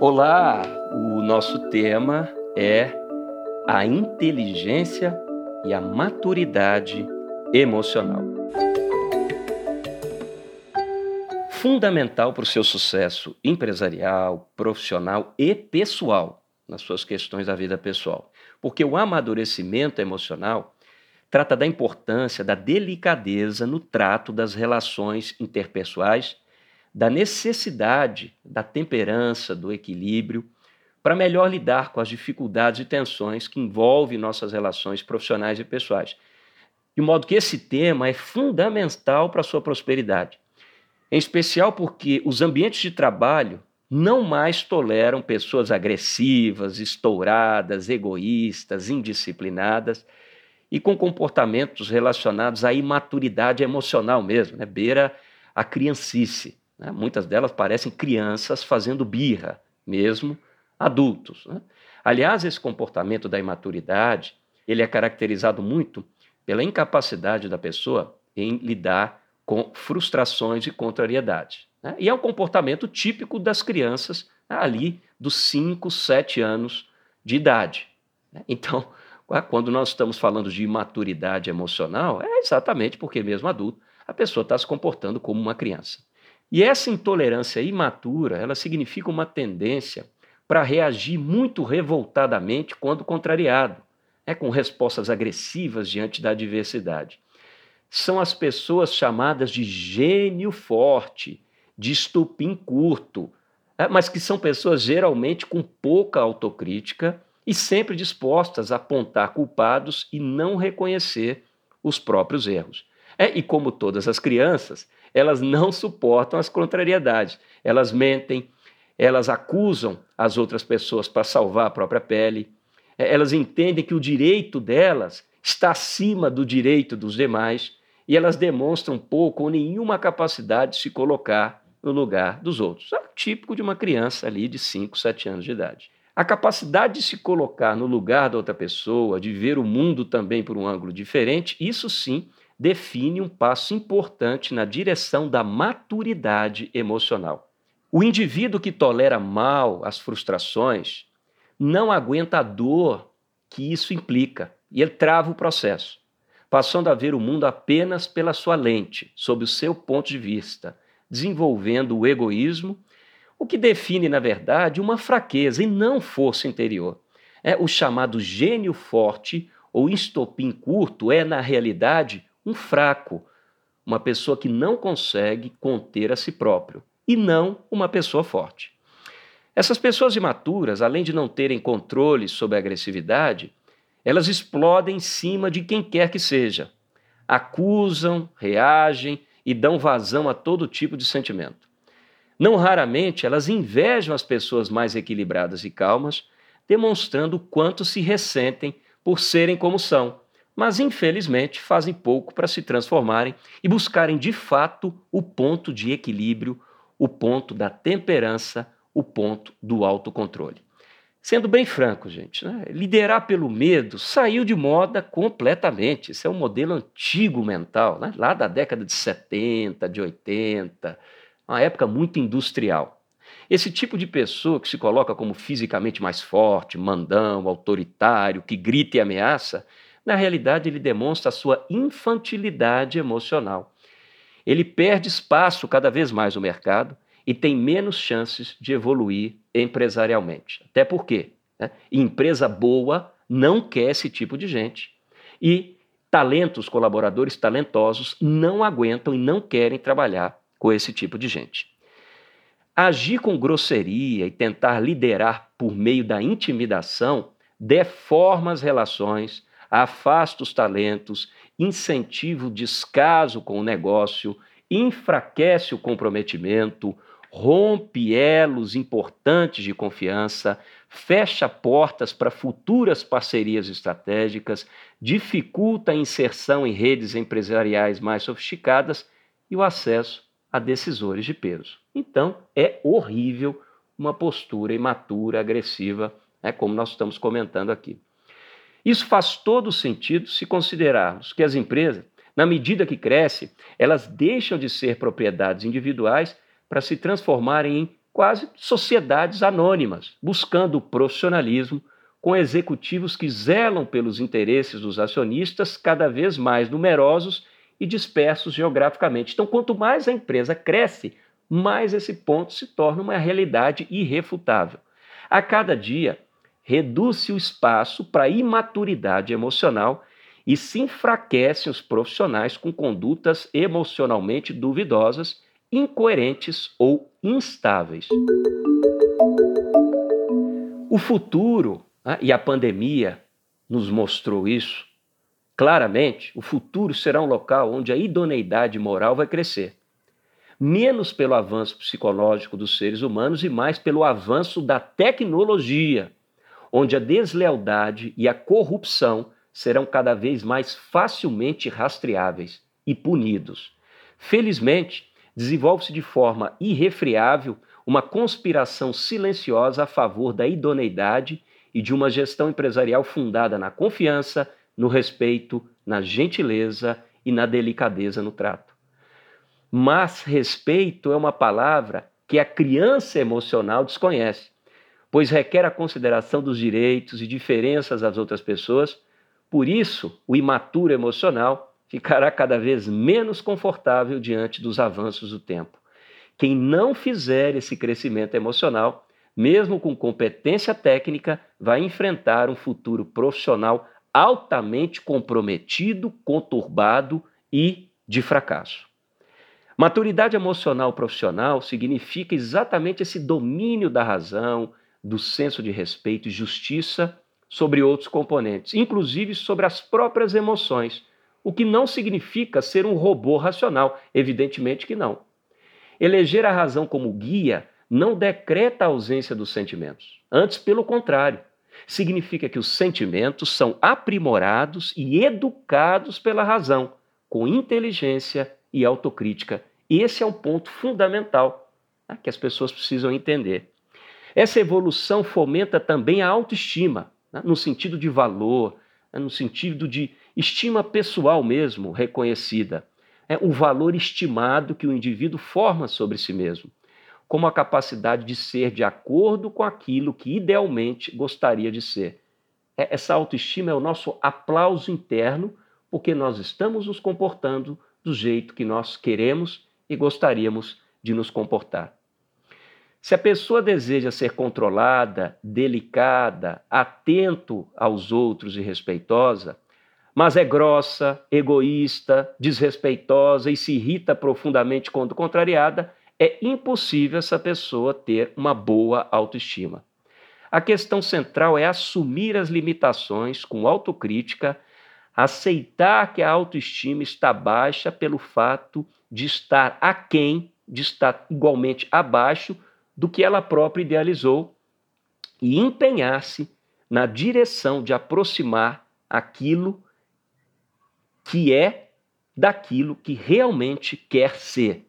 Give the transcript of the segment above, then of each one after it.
Olá, o nosso tema é a inteligência e a maturidade emocional. Fundamental para o seu sucesso empresarial, profissional e pessoal, nas suas questões da vida pessoal. Porque o amadurecimento emocional trata da importância da delicadeza no trato das relações interpessoais da necessidade da temperança, do equilíbrio, para melhor lidar com as dificuldades e tensões que envolvem nossas relações profissionais e pessoais. De modo que esse tema é fundamental para a sua prosperidade. Em especial porque os ambientes de trabalho não mais toleram pessoas agressivas, estouradas, egoístas, indisciplinadas e com comportamentos relacionados à imaturidade emocional mesmo, né? beira a criancice. Né? Muitas delas parecem crianças fazendo birra, mesmo adultos. Né? Aliás, esse comportamento da imaturidade ele é caracterizado muito pela incapacidade da pessoa em lidar com frustrações e contrariedades. Né? E é um comportamento típico das crianças ali dos 5, 7 anos de idade. Né? Então, quando nós estamos falando de imaturidade emocional, é exatamente porque, mesmo adulto, a pessoa está se comportando como uma criança. E essa intolerância imatura, ela significa uma tendência para reagir muito revoltadamente quando contrariado, é com respostas agressivas diante da adversidade. São as pessoas chamadas de gênio forte, de estupim curto, é, mas que são pessoas geralmente com pouca autocrítica e sempre dispostas a apontar culpados e não reconhecer os próprios erros. É, e como todas as crianças, elas não suportam as contrariedades. Elas mentem, elas acusam as outras pessoas para salvar a própria pele. É, elas entendem que o direito delas está acima do direito dos demais e elas demonstram pouco ou nenhuma capacidade de se colocar no lugar dos outros. É típico de uma criança ali de 5, 7 anos de idade. A capacidade de se colocar no lugar da outra pessoa, de ver o mundo também por um ângulo diferente, isso sim define um passo importante na direção da maturidade emocional. O indivíduo que tolera mal as frustrações não aguenta a dor que isso implica e ele trava o processo, passando a ver o mundo apenas pela sua lente, sob o seu ponto de vista, desenvolvendo o egoísmo, o que define, na verdade, uma fraqueza e não força interior. É o chamado gênio forte ou estopim curto é, na realidade, um fraco, uma pessoa que não consegue conter a si próprio, e não uma pessoa forte. Essas pessoas imaturas, além de não terem controle sobre a agressividade, elas explodem em cima de quem quer que seja. Acusam, reagem e dão vazão a todo tipo de sentimento. Não raramente elas invejam as pessoas mais equilibradas e calmas, demonstrando o quanto se ressentem por serem como são mas infelizmente fazem pouco para se transformarem e buscarem de fato o ponto de equilíbrio, o ponto da temperança, o ponto do autocontrole. Sendo bem franco, gente, né? liderar pelo medo saiu de moda completamente. Isso é um modelo antigo mental, né? lá da década de 70, de 80, uma época muito industrial. Esse tipo de pessoa que se coloca como fisicamente mais forte, mandão, autoritário, que grita e ameaça, na realidade, ele demonstra a sua infantilidade emocional. Ele perde espaço cada vez mais no mercado e tem menos chances de evoluir empresarialmente. Até porque né, empresa boa não quer esse tipo de gente. E talentos, colaboradores talentosos, não aguentam e não querem trabalhar com esse tipo de gente. Agir com grosseria e tentar liderar por meio da intimidação deforma as relações, afasta os talentos, incentiva o descaso com o negócio, enfraquece o comprometimento, rompe elos importantes de confiança, fecha portas para futuras parcerias estratégicas, dificulta a inserção em redes empresariais mais sofisticadas e o acesso a decisores de peso. Então, é horrível uma postura imatura, agressiva, né, como nós estamos comentando aqui. Isso faz todo sentido se considerarmos que as empresas, na medida que crescem, elas deixam de ser propriedades individuais para se transformarem em quase sociedades anônimas, buscando o profissionalismo com executivos que zelam pelos interesses dos acionistas cada vez mais numerosos e dispersos geograficamente. Então, quanto mais a empresa cresce, mais esse ponto se torna uma realidade irrefutável. A cada dia, reduz-se o espaço para imaturidade emocional e se enfraquecem os profissionais com condutas emocionalmente duvidosas, incoerentes ou instáveis. O futuro, né, e a pandemia nos mostrou isso claramente, o futuro será um local onde a idoneidade moral vai crescer. Menos pelo avanço psicológico dos seres humanos e mais pelo avanço da tecnologia, onde a deslealdade e a corrupção serão cada vez mais facilmente rastreáveis e punidos. Felizmente, desenvolve-se de forma irrefreável uma conspiração silenciosa a favor da idoneidade e de uma gestão empresarial fundada na confiança, no respeito, na gentileza e na delicadeza no trato. Mas respeito é uma palavra que a criança emocional desconhece, pois requer a consideração dos direitos e diferenças das outras pessoas por isso, o imaturo emocional ficará cada vez menos confortável diante dos avanços do tempo. Quem não fizer esse crescimento emocional, mesmo com competência técnica, vai enfrentar um futuro profissional altamente comprometido, conturbado e de fracasso. Maturidade emocional profissional significa exatamente esse domínio da razão, do senso de respeito e justiça sobre outros componentes, inclusive sobre as próprias emoções, o que não significa ser um robô racional, evidentemente que não. Eleger a razão como guia não decreta a ausência dos sentimentos, antes, pelo contrário, significa que os sentimentos são aprimorados e educados pela razão, com inteligência e autocrítica. Esse é um ponto fundamental né, que as pessoas precisam entender. Essa evolução fomenta também a autoestima, né? no sentido de valor, né? no sentido de estima pessoal mesmo reconhecida. É o valor estimado que o indivíduo forma sobre si mesmo, como a capacidade de ser de acordo com aquilo que idealmente gostaria de ser. É, essa autoestima é o nosso aplauso interno, porque nós estamos nos comportando do jeito que nós queremos e gostaríamos de nos comportar. Se a pessoa deseja ser controlada, delicada, atento aos outros e respeitosa, mas é grossa, egoísta, desrespeitosa e se irrita profundamente quando contrariada, é impossível essa pessoa ter uma boa autoestima. A questão central é assumir as limitações com autocrítica, aceitar que a autoestima está baixa pelo fato de estar aquém, de estar igualmente abaixo do que ela própria idealizou e empenhar-se na direção de aproximar aquilo que é daquilo que realmente quer ser.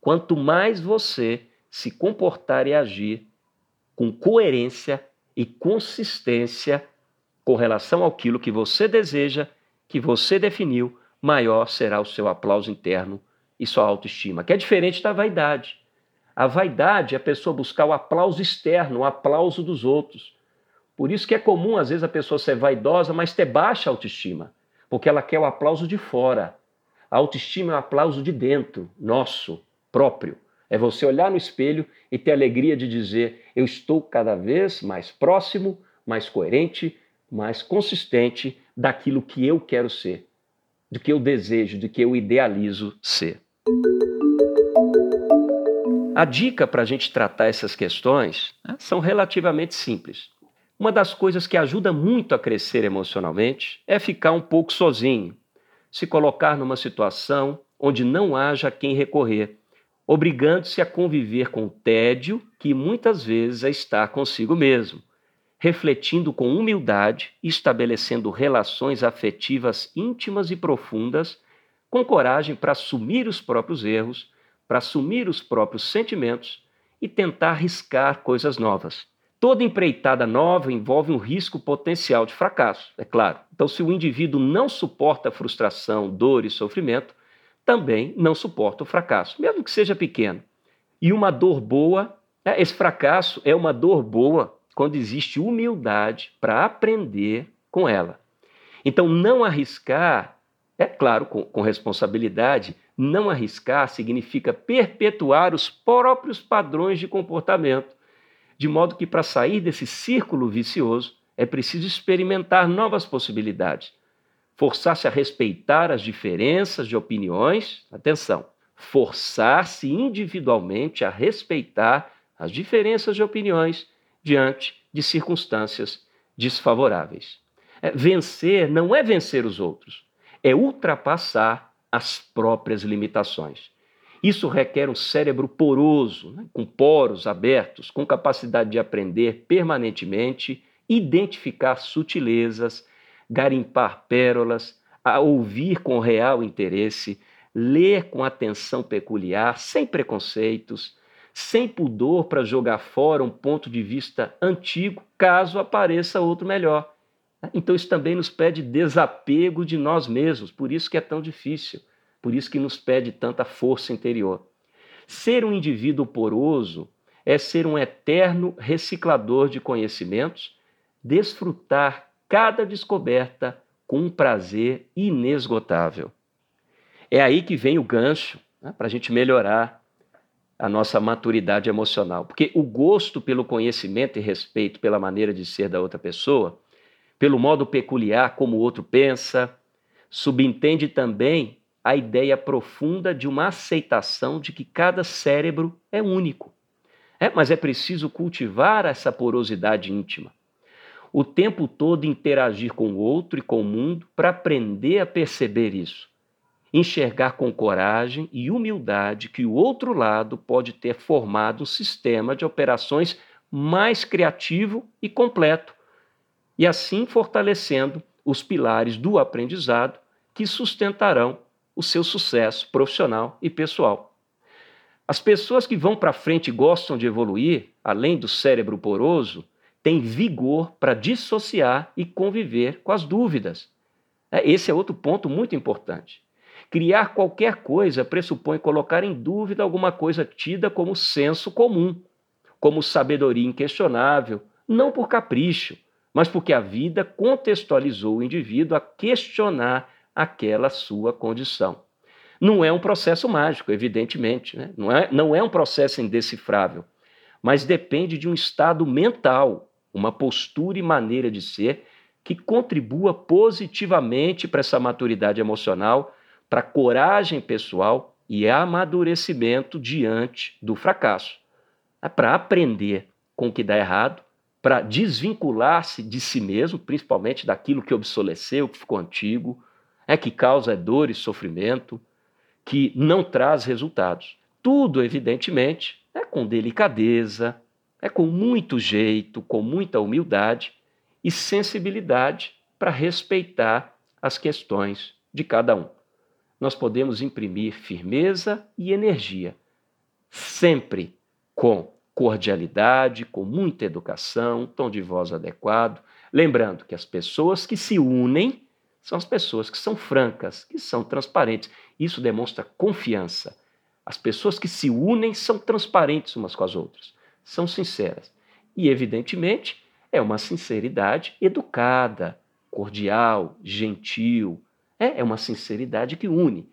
Quanto mais você se comportar e agir com coerência e consistência com relação àquilo que você deseja, que você definiu, maior será o seu aplauso interno e sua autoestima, que é diferente da vaidade. A vaidade é a pessoa buscar o aplauso externo, o aplauso dos outros. Por isso que é comum, às vezes, a pessoa ser vaidosa, mas ter baixa autoestima, porque ela quer o aplauso de fora. A autoestima é o aplauso de dentro, nosso, próprio. É você olhar no espelho e ter a alegria de dizer: eu estou cada vez mais próximo, mais coerente, mais consistente daquilo que eu quero ser, do que eu desejo, do que eu idealizo ser. A dica para a gente tratar essas questões né, são relativamente simples. Uma das coisas que ajuda muito a crescer emocionalmente é ficar um pouco sozinho, se colocar numa situação onde não haja quem recorrer, obrigando-se a conviver com o tédio que muitas vezes é estar consigo mesmo, refletindo com humildade e estabelecendo relações afetivas íntimas e profundas, com coragem para assumir os próprios erros para assumir os próprios sentimentos e tentar arriscar coisas novas. Toda empreitada nova envolve um risco potencial de fracasso, é claro. Então, se o indivíduo não suporta frustração, dor e sofrimento, também não suporta o fracasso, mesmo que seja pequeno. E uma dor boa É, esse fracasso é uma dor boa quando existe humildade para aprender com ela. Então, não arriscar, é claro, com, com responsabilidade, não arriscar significa perpetuar os próprios padrões de comportamento, de modo que para sair desse círculo vicioso é preciso experimentar novas possibilidades, forçar-se a respeitar as diferenças de opiniões, atenção, forçar-se individualmente a respeitar as diferenças de opiniões diante de circunstâncias desfavoráveis. É, vencer não é vencer os outros, é ultrapassar as próprias limitações. Isso requer um cérebro poroso, né, com poros abertos, com capacidade de aprender permanentemente, identificar sutilezas, garimpar pérolas, a ouvir com real interesse, ler com atenção peculiar, sem preconceitos, sem pudor para jogar fora um ponto de vista antigo, caso apareça outro melhor. Então isso também nos pede desapego de nós mesmos, por isso que é tão difícil, por isso que nos pede tanta força interior. Ser um indivíduo poroso é ser um eterno reciclador de conhecimentos, desfrutar cada descoberta com um prazer inesgotável. É aí que vem o gancho né, para a gente melhorar a nossa maturidade emocional. Porque o gosto pelo conhecimento e respeito pela maneira de ser da outra pessoa, pelo modo peculiar como o outro pensa, subentende também a ideia profunda de uma aceitação de que cada cérebro é único. É, mas é preciso cultivar essa porosidade íntima. O tempo todo interagir com o outro e com o mundo para aprender a perceber isso enxergar com coragem e humildade que o outro lado pode ter formado um sistema de operações mais criativo e completo, e assim fortalecendo os pilares do aprendizado que sustentarão o seu sucesso profissional e pessoal. As pessoas que vão para frente e gostam de evoluir, além do cérebro poroso, têm vigor para dissociar e conviver com as dúvidas. É, esse é outro ponto muito importante. Criar qualquer coisa pressupõe colocar em dúvida alguma coisa tida como senso comum, como sabedoria inquestionável, não por capricho, mas porque a vida contextualizou o indivíduo a questionar aquela sua condição. Não é um processo mágico, evidentemente, né? não, é, não é um processo indecifrável, mas depende de um estado mental, uma postura e maneira de ser que contribua positivamente para essa maturidade emocional para coragem pessoal e amadurecimento diante do fracasso. É para aprender com o que dá errado, para desvincular-se de si mesmo, principalmente daquilo que obsoleceu, que ficou antigo, é que causa dor e sofrimento, que não traz resultados. Tudo, evidentemente, é com delicadeza, é com muito jeito, com muita humildade e sensibilidade para respeitar as questões de cada um nós podemos imprimir firmeza e energia, sempre com cordialidade, com muita educação, tom de voz adequado. Lembrando que as pessoas que se unem são as pessoas que são francas, que são transparentes. Isso demonstra confiança. As pessoas que se unem são transparentes umas com as outras, são sinceras. E, evidentemente, é uma sinceridade educada, cordial, gentil, é, é uma sinceridade que une.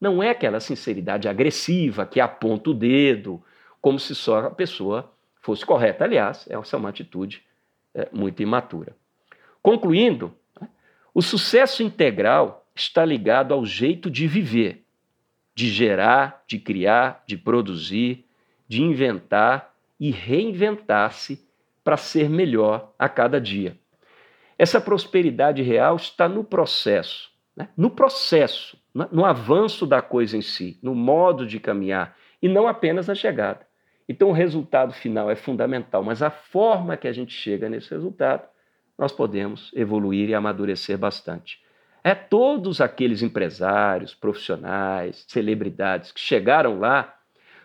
Não é aquela sinceridade agressiva que aponta o dedo, como se só a pessoa fosse correta. Aliás, essa é uma atitude é, muito imatura. Concluindo, né, o sucesso integral está ligado ao jeito de viver, de gerar, de criar, de produzir, de inventar e reinventar-se para ser melhor a cada dia. Essa prosperidade real está no processo, né? no processo, no avanço da coisa em si, no modo de caminhar, e não apenas na chegada. Então, o resultado final é fundamental, mas a forma que a gente chega nesse resultado, nós podemos evoluir e amadurecer bastante. É todos aqueles empresários, profissionais, celebridades que chegaram lá,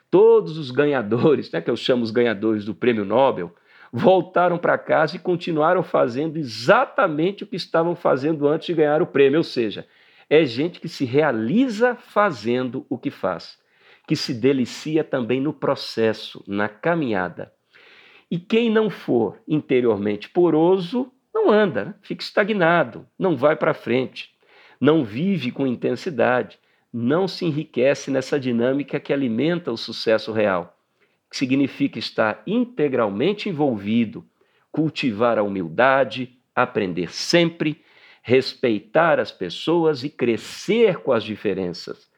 todos os ganhadores, né, que eu chamo os ganhadores do prêmio Nobel, voltaram para casa e continuaram fazendo exatamente o que estavam fazendo antes de ganhar o prêmio, ou seja, é gente que se realiza fazendo o que faz, que se delicia também no processo, na caminhada. E quem não for interiormente poroso, não anda, né? fica estagnado, não vai para frente, não vive com intensidade, não se enriquece nessa dinâmica que alimenta o sucesso real, que significa estar integralmente envolvido, cultivar a humildade, aprender sempre, respeitar as pessoas e crescer com as diferenças,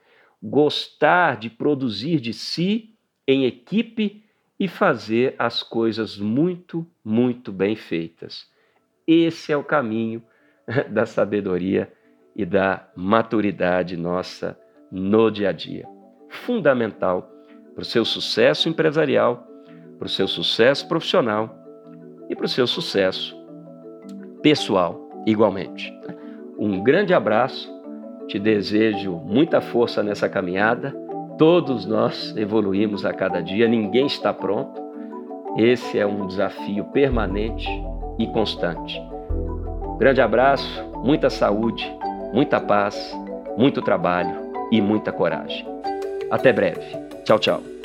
gostar de produzir de si em equipe e fazer as coisas muito, muito bem feitas. Esse é o caminho da sabedoria e da maturidade nossa no dia a dia. Fundamental para o seu sucesso empresarial, para o seu sucesso profissional e para o seu sucesso pessoal, igualmente. Um grande abraço, te desejo muita força nessa caminhada. Todos nós evoluímos a cada dia, ninguém está pronto. Esse é um desafio permanente e constante. Grande abraço, muita saúde, muita paz, muito trabalho e muita coragem. Até breve. Tchau, tchau.